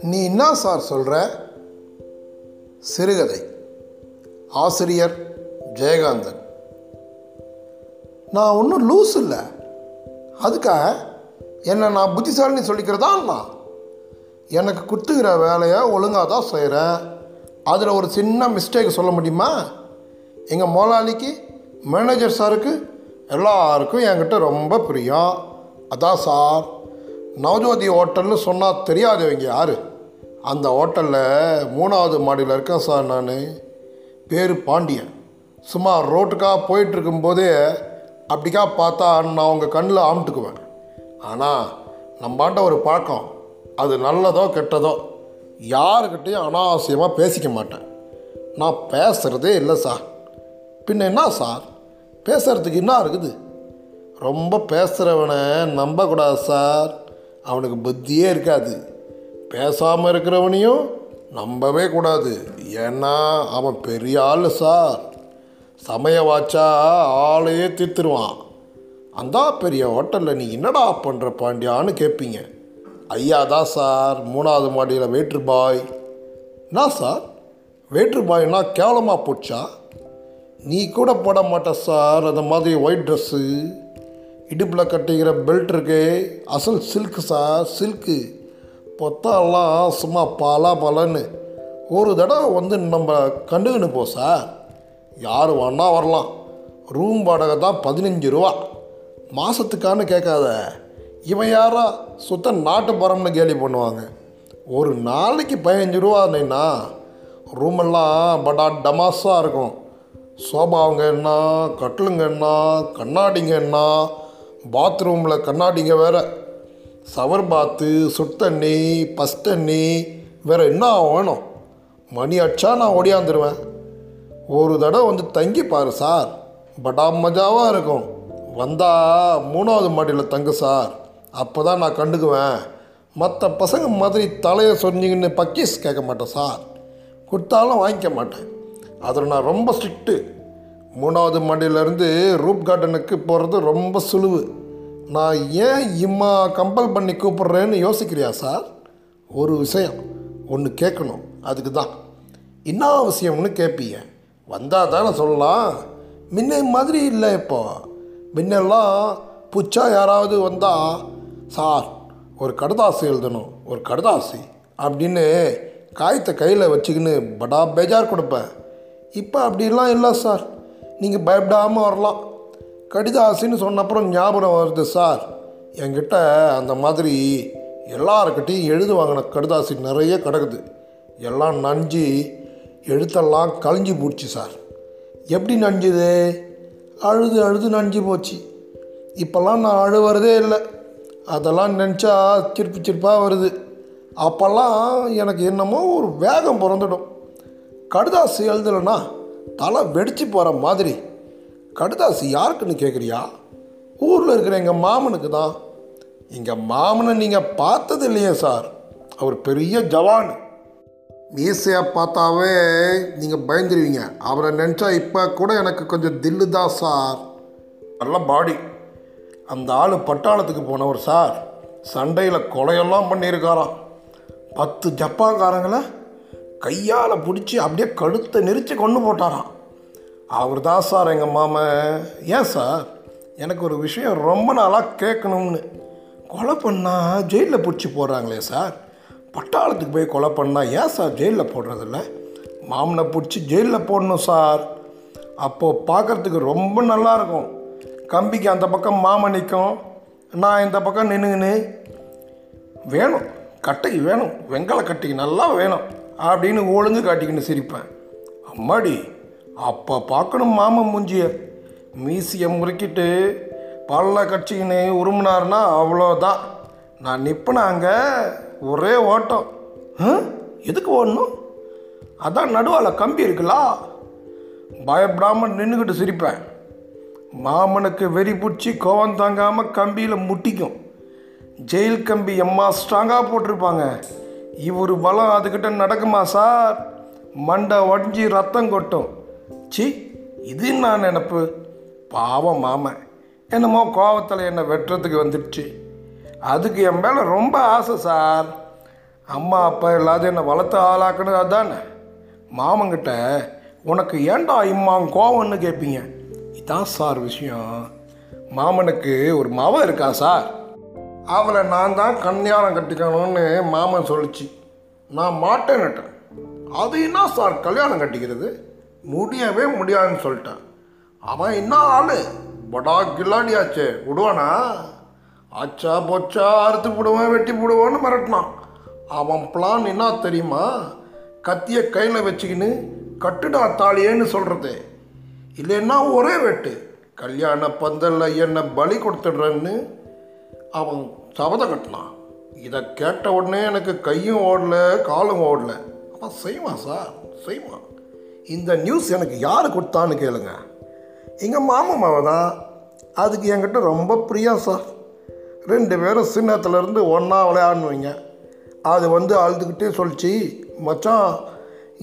நீ என்ன சார் சொல்கிற சிறுகதை. ஆசிரியர் ஜெயகாந்தன். நான் ஒன்றும் லூஸ் இல்லை. அதுக்காக என்னை நான் புத்திசாலின்னு சொல்லிக்கிறதா நான் எனக்கு குத்துகிற வேலையை ஒழுங்காக தான் செய்கிறேன் அதில் ஒரு சின்ன மிஸ்டேக் சொல்ல முடியுமா? எங்கள் முதலாளிக்கு மேனேஜர் சாருக்கு எல்லாருக்கும் என்கிட்ட ரொம்ப பிரியம். அதான் சார் நவஜோதி ஹோட்டல்னு சொன்னால் தெரியாதவங்க யார்? அந்த ஹோட்டலில் மூணாவது மாடியில் இருக்கேன் சார் நான். பேர் பாண்டியன். சும்மா ரோட்டுக்காக போயிட்டுருக்கும்போதே அப்படிக்கா பார்த்தா நான் உங்கள் கண்ணில் ஆமிட்டுக்குவேன் ஆனால் நம்மாண்ட ஒரு பழக்கம். அது நல்லதோ கெட்டதோ யாருக்கிட்டேயும் அனாவசியமாக பேசிக்க மாட்டேன். நான் பேசுகிறதே இல்லை சார். பின்ன என்ன சார்? பேசுகிறதுக்கு என்ன இருக்குது? ரொம்ப பேசுகிறவனை நம்பக்கூடாது சார். அவனுக்கு புத்தியே இருக்காது. பேசாமல் இருக்கிறவனையும் நம்பவே கூடாது. ஏன்னா அவன் பெரிய ஆள் சார். சமய வாச்சா ஆளையே தீர்த்துருவான். அந்த பெரிய ஹோட்டலில் நீ என்னடா பண்ணுற பாண்டியான்னு கேட்பீங்க ஐயா தான் சார் மூணாவது மாடியில் வெயிட்ரு பாய் என்ன சார்? வெயிட்ரு பாய்னா கேவலமாக போச்சா? நீ கூட போட மாட்ட சார் அந்த மாதிரி ஒயிட் ட்ரெஸ்ஸு இடுப்பில் கட்டிக்கிற பெல்ட் இருக்கு அசல் சில்க்கு சார் சில்க்கு பொத்தாலாம் சும்மா பாலா பலன்னு. ஒரு தடவை வந்து நம்ம கண்டுக்கின்னு போ சார். யார் வேணா வரலாம். ரூம் வாடகை தான் பதினஞ்சு ரூபா. மாதத்துக்கான்னு கேட்காத. இவன் யாரா? சுத்த நாட்டு பரம்னு கேலி பண்ணுவாங்க. ஒரு நாளைக்கு பதினஞ்சு ரூபா இருந்தீங்கன்னா ரூமெல்லாம் படா டமாஸாக இருக்கும். சோபாவுங்க என்ன கட்டிலுங்க என்ன கண்ணாடிங்க என்ன பாத்ரூமில் கண்ணாடிங்க வேறு. சவர் பாத்து சுத்தண்ணி பஸ் தண்ணி வேறு என்ன வேணும்? மணி அடிச்சா நான் ஓடியாந்துருவேன். ஒரு தடவை வந்து தங்கி பாரு சார். படா மஜாவாக இருக்கும். வந்தால் மூணாவது மாடியில் தங்கு சார். அப்போ தான் நான் கண்டுக்குவேன். மற்ற பசங்க மாதிரி தலையை சொன்னீங்கன்னு பக்கீஸ் கேட்க மாட்டேன் சார். கொடுத்தாலும் வாங்கிக்க மாட்டேன். அதில் நான் ரொம்ப ஸ்ட்ரிக்ட்டு. மூணாவது மாடியிலேருந்து ரூப் கார்டனுக்கு போகிறது ரொம்ப சுழுவு. நான் ஏன் இம்மா கம்பல் பண்ணி கூப்பிட்றேன்னு யோசிக்கிறியா சார்? ஒரு விஷயம் ஒன்று கேட்கணும். அதுக்கு தான். என்ன விஷயம்னு கேட்பீங்க? வந்தால் தானே சொல்லலாம். முன்ன மாதிரி இல்லை இப்போ. முன்னெல்லாம் புச்சா யாராவது வந்தால் சார் ஒரு கடுதாசி எழுதணும் ஒரு கடுதாசி அப்படின்னு காயத்தை கையில் வச்சுக்கின்னு படா பேஜார் கொடுப்பேன். இப்போ அப்படிலாம் இல்லை சார். நீங்கள் பயப்படாமல் வரலாம். கடிதாசின்னு சொன்னப்புறம் ஞாபகம் வருது சார். என்கிட்ட அந்த மாதிரி எல்லாருக்கிட்டையும் எழுது வாங்கின கடிதாசி நிறைய கிடக்குது. எல்லாம் நஞ்சு எழுத்தெல்லாம் கழிஞ்சு போச்சு சார். எப்படி நஞ்சுது? அழுது அழுது நஞ்சு போச்சு. இப்போல்லாம் நான் அழுவுறதே இல்லை. அதெல்லாம் நினச்சா சிரிப்பு சிரிப்பாக வருது. அப்போல்லாம் எனக்கு என்னமோ ஒரு வேகம் பிறந்துடும். கடுதாசி எழுதலைன்னா தலை வெடிச்சு போகிற மாதிரி. கடுதாசி யாருக்குன்னு கேட்குறியா ஊரில் இருக்கிற எங்கள் மாமனுக்கு தான். எங்கள் மாமனை நீங்கள் பார்த்தது இல்லையே சார். அவர் பெரிய ஜவான். மீசையை பார்த்தாவே நீங்கள் பயந்துருவீங்க. அவரை நினச்சா இப்போ கூட எனக்கு கொஞ்சம் தில்லு தான் சார். நல்ல பாடி. அந்த ஆள் பட்டாளத்துக்கு போனவர் சார். சண்டையில் கொலையெல்லாம் பண்ணியிருக்காராம். பத்து ஜப்பான்காரங்களை கையால் பிடிச்சி அப்படியே கழுத்தை நெரிச்சு கொண்டு போட்டாராம். அவர் தான் சார் எங்கள் மாமன் ஏன் சார்? எனக்கு ஒரு விஷயம் ரொம்ப நாளாக கேட்கணும்னு. கொலை பண்ணால் ஜெயிலில் பிடிச்சி போடுறாங்களே சார். பட்டாளத்துக்கு போய் கொலை பண்ணால் ஏன் சார் ஜெயிலில் போடுறதில்ல? மாமனை பிடிச்சி ஜெயிலில் போடணும் சார். அப்போது பார்க்குறதுக்கு ரொம்ப நல்லாயிருக்கும் கம்பிக்கு அந்த பக்கம் மாமன் நிற்கும் நான் இந்த பக்கம் நின்றுங்கன்னு வேணும். கட்டைக்கு வேணும். வெங்கல கட்டைக்கு நல்லா வேணும். அப்படின்னு ஒழுங்கு காட்டிக்கின்னு சிரிப்பேன். அம்மாடி அப்போ பார்க்கணும் மாமன் மூஞ்சிய. மீசியை முறுக்கிட்டு பல்ல கட்சிக்கின்னு உருமினார்னா அவ்வளோதான். நான் நிற்பனாங்க ஒரே ஓட்டம். எதுக்கு ஓடணும்? அதான் நடுவால் கம்பி இருக்குல்லா பயப்படாமல் நின்றுக்கிட்டு சிரிப்பேன். மாமனுக்கு வெறி பிடிச்சி கோவம் தாங்காமல் கம்பியில் முட்டிக்கும். ஜெயில் கம்பி எம்மா ஸ்ட்ராங்காக போட்டிருப்பாங்க. இவர் பலம் அதுக்கிட்ட நடக்குமா சார்? மண்டை உடஞ்சி ரத்தம் கொட்டும். சி இது நான் நினப்பு? பாவம் மாமன் என்னமோ கோவத்தில் என்னை வெட்டுறதுக்கு வந்துடுச்சு. அதுக்கு என் மேலே ரொம்ப ஆசை சார். அம்மா அப்பா இல்லாத என்னை வளர்த்து ஆளாக்கணும் அதானே. மாமங்கிட்ட உனக்கு ஏன்டா இம்மான் கோவம்னு கேட்பீங்க இதான் சார் விஷயம். மாமனுக்கு ஒரு மவ இருக்கா சார்? அவளை நான் தான் கல்யாணம் கட்டிக்கணும்னு மாமன் சொல்லிச்சு. நான் மாட்டேன்னுட்டேன் அது என்ன சார் கல்யாணம் கட்டிக்கிறது? முடியவே முடியாதுன்னு சொல்லிட்டேன். அவன் என்ன ஆளு? படா கில்லாடியாச்சே விடுவானா? ஆச்சா பொச்சா அறுத்து போடுவேன் வெட்டி போடுவேன்னு மிரட்டினான். அவன் பிளான் என்ன தெரியுமா? கத்தியை கையில் வச்சுக்கின்னு கட்டுடா தாலியேன்னு சொல்கிறது இல்லைன்னா ஒரே வெட்டு. கல்யாண பந்தலில் என்னை பலி கொடுத்துடுறேன்னு அவன் சபதம் கட்டினான். இதை கேட்ட உடனே எனக்கு கையும் ஓடல காலும் ஓடல. அவன் செய்வான் சார் செய்வான். இந்த நியூஸ் எனக்கு யார் கொடுத்தான்னு கேளுங்க. எங்கள் மாமன் மாவை தான் அதுக்கு என்கிட்ட ரொம்ப பிரியம் சார். ரெண்டு பேரும் சின்னத்துலேருந்து ஒன்றா விளையாடுவீங்க அது வந்து அழுதுகிட்டே சொல்லிச்சு மச்சான்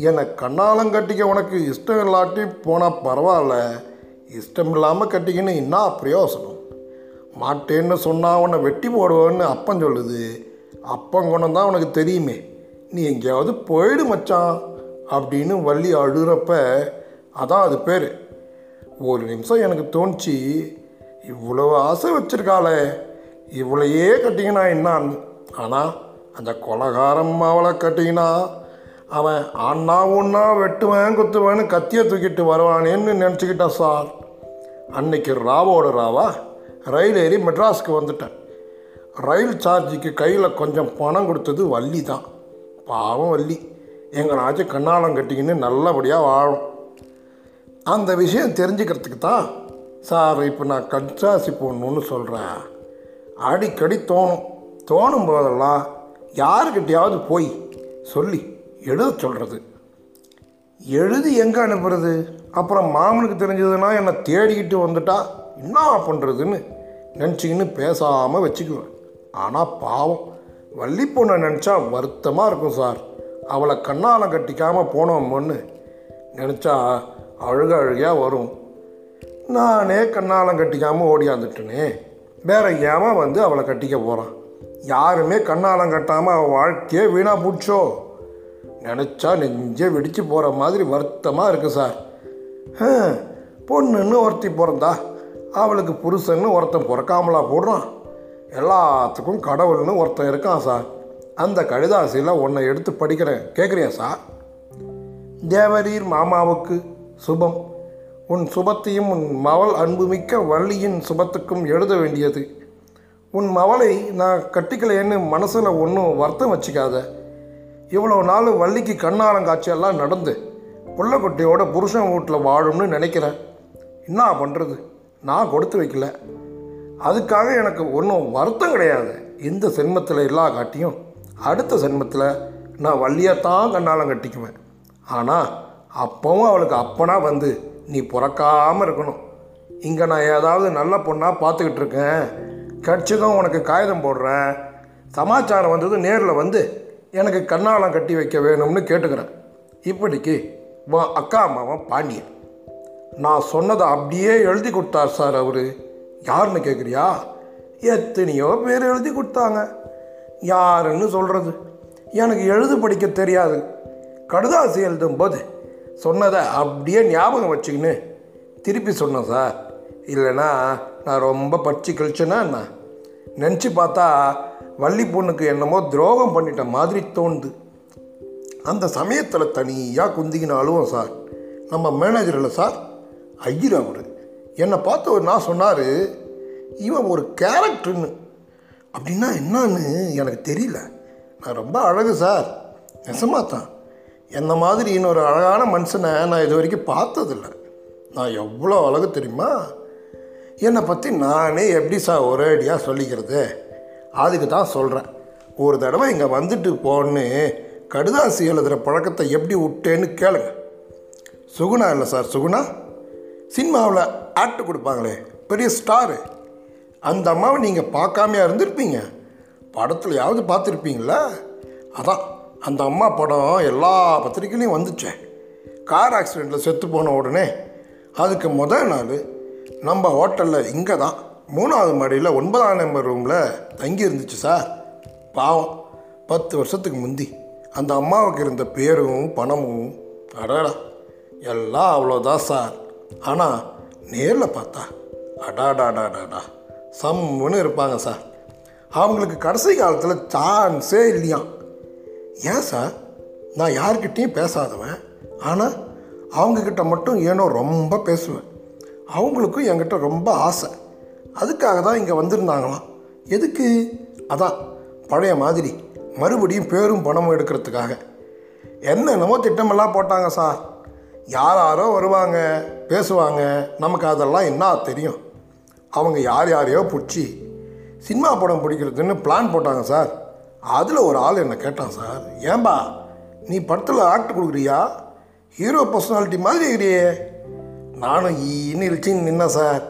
என்னை கண்ணாலம் கட்டிக்க உனக்கு இஷ்டம் இல்லாட்டி போனால் பரவாயில்ல. இஷ்டம் இல்லாமல் கட்டிக்கின்னு என்ன பிரயோசனம்? மாட்டேன்னு சொன்னால் உன்னை வெட்டி போடுவேன்னு அப்பன் சொல்லுது. அப்பன் குணம் தான் உனக்கு தெரியுமே. நீ எங்கேயாவது போயிடு மச்சான் அப்படின்னு வள்ளி அழுகிறப்ப அதான் அது பேர். ஒரு நிமிஷம் எனக்கு தோணுச்சு இவ்வளவு ஆசை வச்சிருக்காளே இவ்வளையே கட்டிங்கன்னா என்னான்னு. ஆனால் அந்த கொலகாரம் அவளை கட்டிங்கன்னா அவன் அண்ணா ஒன்றா வெட்டுவேன் குத்துவேன்னு கத்தியை தூக்கிட்டு வருவானேன்னு நினச்சிக்கிட்டான் சார். அன்னைக்கு ராவோட ராவா? ரயில் ஏறி மெட்ராஸுக்கு வந்துட்டேன். ரயில் சார்ஜுக்கு கையில் கொஞ்சம் பணம் கொடுத்தது வள்ளி தான். பாவம் வள்ளி. எங்கனாச்சும் கண்ணாலம் கட்டிக்கின்னு நல்லபடியாக வாழும். அந்த விஷயம் தெரிஞ்சுக்கிறதுக்கு தான் சார் இப்போ நான் கட்சாசி போடணுன்னு சொல்கிறேன் அடிக்கடி தோணும். தோணும் போதெல்லாம் யாருக்கிட்டையாவது போய் சொல்லி எழுத சொல்கிறது எழுதி எங்கே அனுப்புறது? அப்புறம் மாமனுக்கு தெரிஞ்சதுன்னா என்னை தேடிக்கிட்டு வந்துட்டா என்ன பண்ணுறதுன்னு நினச்சிக்கின்னு பேசாமல் வச்சுக்குவேன். ஆனால் பாவம். வள்ளி பொண்ணை நினச்சா வருத்தமாக இருக்கும் சார். அவளை கண்ணாலம் கட்டிக்காமல் போனோம்னு நினச்சா அழுக அழுகையாக வரும். நானே கண்ணாலம் கட்டிக்காமல் ஓடியாந்துட்டேனே வேற ஏன் வந்து அவளை கட்டிக்க போகிறான் யாருமே கண்ணாலம் கட்டாமல் அவள் வாழ்க்கையே வீணாக பிடிச்சோ நினச்சா நெஞ்சே வெடிச்சு போகிற மாதிரி வருத்தமாக இருக்குது சார். பொண்ணுன்னு ஒருத்தி பிறந்தா அவளுக்கு புருஷன்னு ஒருத்தன் பிறக்காமலா போடுறான். எல்லாத்துக்கும் கடவுள்னு ஒருத்தன் இருக்கான் சார் அந்த கடிதாசியில் உன்னை எடுத்து படிக்கிறேன். கேட்குறியா சார் தேவரீர் மாமாவுக்கு சுபம். உன் சுபத்தையும் உன் மவள் அன்புமிக்க வள்ளியின் சுபத்துக்கும் எழுத வேண்டியது. உன் மவளை நான் கட்டிக்கலையேன்னு மனசில் ஒன்றும் வருத்தம் வச்சுக்காத. இவ்வளோ நாள் வள்ளிக்கு கண்ணாலம் காட்சியெல்லாம் நடந்து புள்ளக்குட்டியோட புருஷன் வீட்டில் வாழும்னு நினைக்கிறேன் என்ன பண்ணுறது நான் கொடுத்து வைக்கல. அதுக்காக எனக்கு ஒன்றும் வருத்தம் கிடையாது. இந்த சென்மத்தில் எல்லா காட்டியும் அடுத்த சென்மத்தில் நான் வள்ளியத்தான் கண்ணாலம் கட்டிக்குவேன். ஆனால் அப்பவும் அவளுக்கு அப்பனா வந்து நீ பிறக்காமல் இருக்கணும். இங்கே நான் ஏதாவது நல்ல பொண்ணாக பார்த்துக்கிட்டு இருக்கேன். கட்சிக்கும் உனக்கு காகிதம் போடுறேன். சமாச்சாரம் வந்தது நேரில் வந்து எனக்கு கண்ணாலம் கட்டி வைக்க வேணும்னு கேட்டுக்கிறேன். இப்படிக்கு உன் அக்கா அம்மாவன் பாண்டியன். நான் சொன்னதை அப்படியே எழுதி கொடுத்தார் சார் அவர். யாருன்னு கேட்குறியா எத்தனையோ பேர் எழுதி கொடுத்தாங்க. யாருன்னு சொல்கிறது எனக்கு எழுது படிக்க தெரியாது. கடுதாசி எழுதும்போது சொன்னதை அப்படியே ஞாபகம் வச்சுக்கின்னு திருப்பி சொன்னேன் சார். இல்லைன்னா நான் ரொம்ப படித்து கழிச்சேன்னா என்ன? நினச்சி பார்த்தா வள்ளி பொண்ணுக்கு என்னமோ துரோகம் பண்ணிட்ட மாதிரி தோணுது. அந்த சமயத்தில் தனியாக குந்திக்கின அழுவோம் சார். நம்ம மேனேஜர் இல்லை சார். ஐயர் அவர். என்னை பார்த்து ஒரு நான் சொன்னார் இவன் ஒரு கேரக்டர்னு. அப்படின்னா என்னன்னு எனக்கு தெரியல. நான் ரொம்ப அழகு சார். நெசமாக தான். என்ன மாதிரி இன்னொரு அழகான மனுஷனை நான் இது வரைக்கும் பார்த்ததில்ல. நான் எவ்வளோ அழகு தெரியுமா? என்னை பற்றி நானே எப்படி சார் ஒரே அடியாக சொல்லிக்கிறது? அதுக்கு தான் சொல்கிறேன் ஒரு தடவை இங்கே வந்துட்டு போன்னு கடுதாசி எழுதுகிற பழக்கத்தை எப்படி விட்டேன்னு கேளுங்க. சுகுணா இல்லை சார் சுகுணா? சினிமாவில் ஆக்ட் கொடுப்பாங்களே பெரிய ஸ்டாரு அந்த அம்மாவை நீங்கள் பார்க்காமையாக இருந்திருப்பீங்க. படத்துலையாவது பார்த்துருப்பீங்களா அதான் அந்த அம்மா படம் எல்லா பத்திரிக்கையிலையும் வந்துச்சே. கார் ஆக்சிடெண்ட்டில் செத்து போன உடனே அதுக்கு முதல் நாள் நம்ம ஹோட்டலில் இங்கே தான் மூணாவது மாடியில் ஒன்பதாம் நம்பர் ரூமில் தங்கி இருந்துச்சு சார். பாவம் பத்து வருஷத்துக்கு முந்தி. அந்த அம்மாவுக்கு இருந்த பேரும் பணமும் அடடா எல்லாம் அவ்வளோதான் சார். ஆனால் நேரில் பார்த்தா அடாடாடாடாடா சம்முன்னு இருப்பாங்க சார். அவங்களுக்கு கடைசி காலத்தில் சான்ஸே இல்லையாம் ஏன் சார்? நான் யார்கிட்டேயும் பேசாதவன். ஆனால் அவங்கக்கிட்ட மட்டும் ஏனோ ரொம்ப பேசுவேன். அவங்களுக்கும் என்கிட்ட ரொம்ப ஆசை. அதுக்காக தான் இங்கே வந்திருந்தாங்களாம். எதுக்கு? அதான் பழைய மாதிரி மறுபடியும் பேரும் பணமும் எடுக்கிறதுக்காக. என்னென்னமோ திட்டமெல்லாம் போட்டாங்க சார். யார் யாரோ வருவாங்க பேசுவாங்க நமக்கு அதெல்லாம் என்ன தெரியும்? அவங்க யார் யாரையோ பிடிச்சி சினிமா படம் பிடிக்கிறதுன்னு பிளான் போட்டாங்க சார். அதில் ஒரு ஆள் என்னை கேட்டான் சார். ஏன்பா நீ படத்தில் ஆக்ட் கொடுக்குறியா? ஹீரோ பர்சனாலிட்டி மாதிரி இருக்கிறியே. நானும் ஈன்னு இழுச்சின்னு நின்னேன் சார்.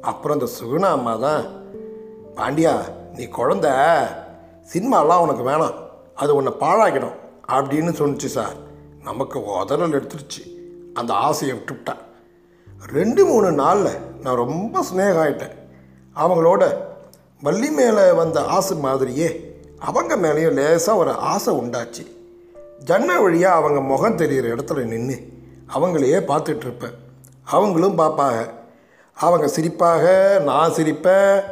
அப்புறம் இந்த சுகுணா அம்மா தான் பாண்டியா நீ குழந்த. சினிமாலாம் உனக்கு வேணாம். அது உன்னை பாழாக்கிடும். அப்படின்னு சொன்னிச்சு சார். நமக்கு உதறல் எடுத்துருச்சு. அந்த ஆசையை விட்டுவிட்டேன் ரெண்டு மூணு நாளில் நான் ரொம்ப ஸ்னேகம் ஆயிட்டேன் அவங்களோட வள்ளி மேலே வந்த ஆசை மாதிரியே அவங்க மேலேயும் லேசாக ஒரு ஆசை உண்டாச்சு. ஜன்னல் வழியாக அவங்க முகம் தெரிகிற இடத்துல நின்று அவங்களையே பார்த்துட்ருப்பேன் அவங்களும் பார்ப்பாங்க. அவங்க சிரிப்பாக நான் சிரிப்பேன்.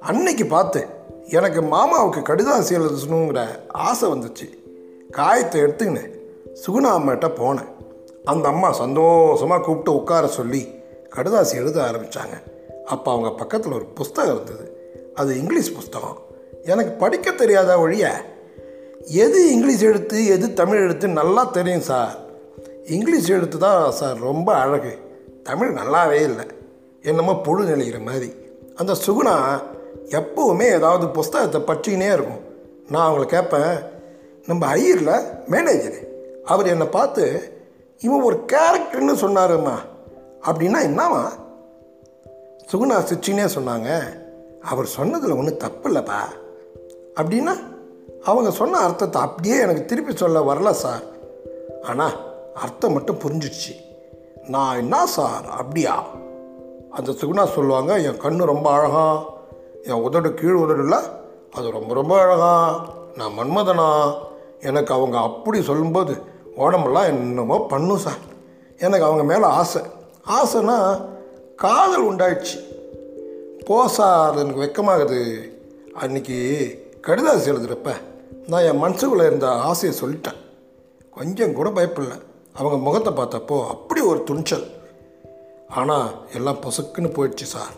அன்னைக்கு பார்த்து எனக்கு மாமாவுக்கு கடிதாசி எழுதணுங்கிற ஆசை வந்துச்சு. காயத்தை எடுத்துக்கின்னு சுகுணா அம்மாட்ட போனேன். அந்த அம்மா சந்தோஷமாக கூப்பிட்டு உட்கார சொல்லி கடுதாசி எழுத ஆரம்பித்தாங்க அப்போ அவங்க பக்கத்தில் ஒரு புஸ்தகம் இருந்தது. அது இங்கிலீஷ் புஸ்தகம். எனக்கு படிக்க தெரியாத ஒழிய எது இங்கிலீஷ் எழுத்து எது தமிழ் எழுத்து நல்லா தெரியும் சார். இங்கிலீஷ் எழுத்து தான் சார் ரொம்ப அழகு. தமிழ் நல்லாவே இல்லை. என்னமோ புழு நிலைகிற மாதிரி. அந்த சுகுணா எப்போவுமே ஏதாவது புஸ்தகத்தை பற்றினே இருக்கும். நான் அவங்கள கேட்பேன் நம்ம ஐயரில் மேனேஜர் அவர் என்னை பார்த்து இவன் ஒரு கேரக்டர்னு சொன்னாருமா? அப்படின்னா என்னவா சுகுணா சிச்சினே சொன்னாங்க. அவர் சொன்னதில் ஒன்றும் தப்பு இல்லைப்பா. அப்படின்னா அவங்க சொன்ன அர்த்தத்தை அப்படியே எனக்கு திருப்பி சொல்ல வரல சார். ஆனால் அர்த்தம் மட்டும் புரிஞ்சிடுச்சு. நான் என்ன சார்? அப்படியா? அந்த சுகுணா சொல்லுவாங்க என் கண்ணு ரொம்ப அழகா என் உதடு கீழ் உதடுல அது ரொம்ப ரொம்ப அழகா நான் மன்மதனா? எனக்கு அவங்க அப்படி சொல்லும்போது உடம்பெல்லாம் என்னமோ பண்ணும் சார். எனக்கு அவங்க மேலே ஆசை. ஆசைனா காதல் உண்டாயிடுச்சு. போ சார் எனக்கு வெக்கமாகுது. அன்னைக்கு கடிதாசி எழுதுறப்ப நான் என் மனசுக்குள்ளே இருந்த ஆசையை சொல்லிட்டேன். கொஞ்சம் கூட பயப்படல. அவங்க முகத்தை பார்த்தப்போ அப்படி ஒரு துணிச்சல். ஆனால் எல்லாம் பொசுக்குன்னு போயிடுச்சு சார்.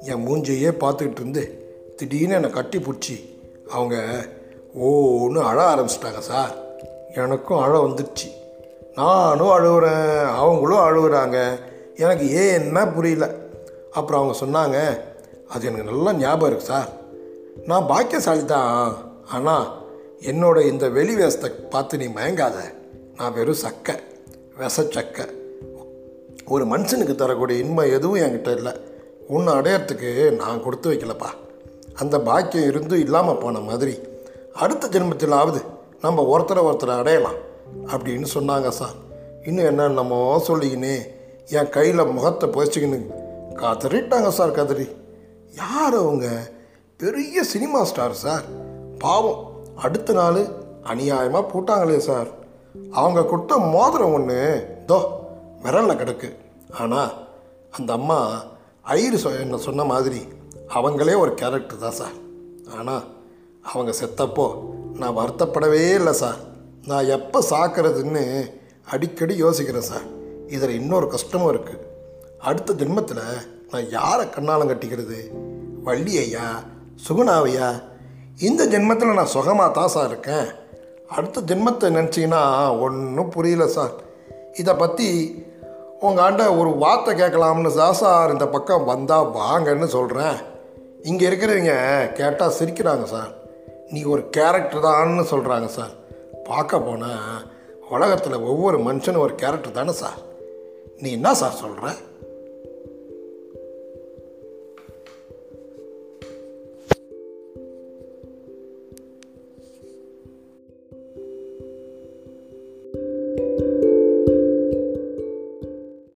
என் மூஞ்சையே பார்த்துக்கிட்டு இருந்து திடீர்னு என்னை கட்டி பிடிச்சி அவங்க ஓன்னு அழ ஆரம்பிச்சிட்டாங்க சார். எனக்கும் அழ வந்துடுச்சு நானும் அழுகுறேன் அவங்களும் அழுகுறாங்க எனக்கு ஏன் என்ன புரியல. அப்புறம் அவங்க சொன்னாங்க அது எனக்கு நல்லா ஞாபகம் இருக்குது சார். நான் பாக்கியசாலி தான் ஆனால் என்னோட இந்த வெளி வேஷத்தை பார்த்து நீ மயங்காத. நான் வெறும் சக்கை விசச்சக்கை ஒரு மனுஷனுக்கு தரக்கூடிய இன்பம் எதுவும் என்கிட்ட இல்லை. உன்னை அடையறதுக்கு நான் கொடுத்து வைக்கலப்பா. அந்த பாக்கியம் இருந்தும் இல்லாமல் போன மாதிரி அடுத்த ஜென்மத்திலாவது நம்ம ஒருத்தரை ஒருத்தரை அடையலாம் அப்படின்னு சொன்னாங்க சார். இன்னும் என்னென்னமோ சொல்லிக்கின்னு என் கையில் முகத்தை புதைச்சிக்கின்னு கதறிட்டாங்க சார் கதறி. யார் அவங்க? பெரிய சினிமா ஸ்டார் சார். பாவம் அடுத்த நாள் அநியாயமாக போட்டாங்களே சார். அவங்க கொடுத்த மோதிரம் ஒன்று தோ விரலில் கிடக்கு. ஆனால் அந்த அம்மா ஐயரு என்ன சொன்ன மாதிரி அவங்களே ஒரு கேரக்டர் தான் சார். ஆனால் அவங்க செத்தப்போ நான் வருத்தப்படவே இல்லை சார். நான் எப்போ சாக்கிறதுன்னு அடிக்கடி யோசிக்கிறேன் சார். இதில் இன்னொரு கஷ்டமும் இருக்குது அடுத்த ஜென்மத்தில் நான் யாரை கண்ணாலம் கட்டிக்கிறது? வள்ளியையா? சுகுணாவையா? இந்த ஜென்மத்தில் நான் சுகமாக தான் சார் இருக்கேன். அடுத்த ஜென்மத்தை நினச்சிங்கன்னா ஒன்றும் புரியல சார். இதை பற்றி உங்கள் ஆண்ட ஒரு வார்த்தை கேட்கலாம்னு தான் சார் இந்த பக்கம் வந்தால் வாங்கன்னு சொல்கிறேன் இங்கே இருக்கிறவங்க கேட்டால் சிரிக்கிறாங்க சார். நீ ஒரு கேரக்டர் தான்னு சொல்கிறாங்க சார் பார்க்க போனால் உலகத்தில் ஒவ்வொரு மனுஷனும் ஒரு கேரக்டர் தானே சார் நீ என்ன சார் சொல்கிற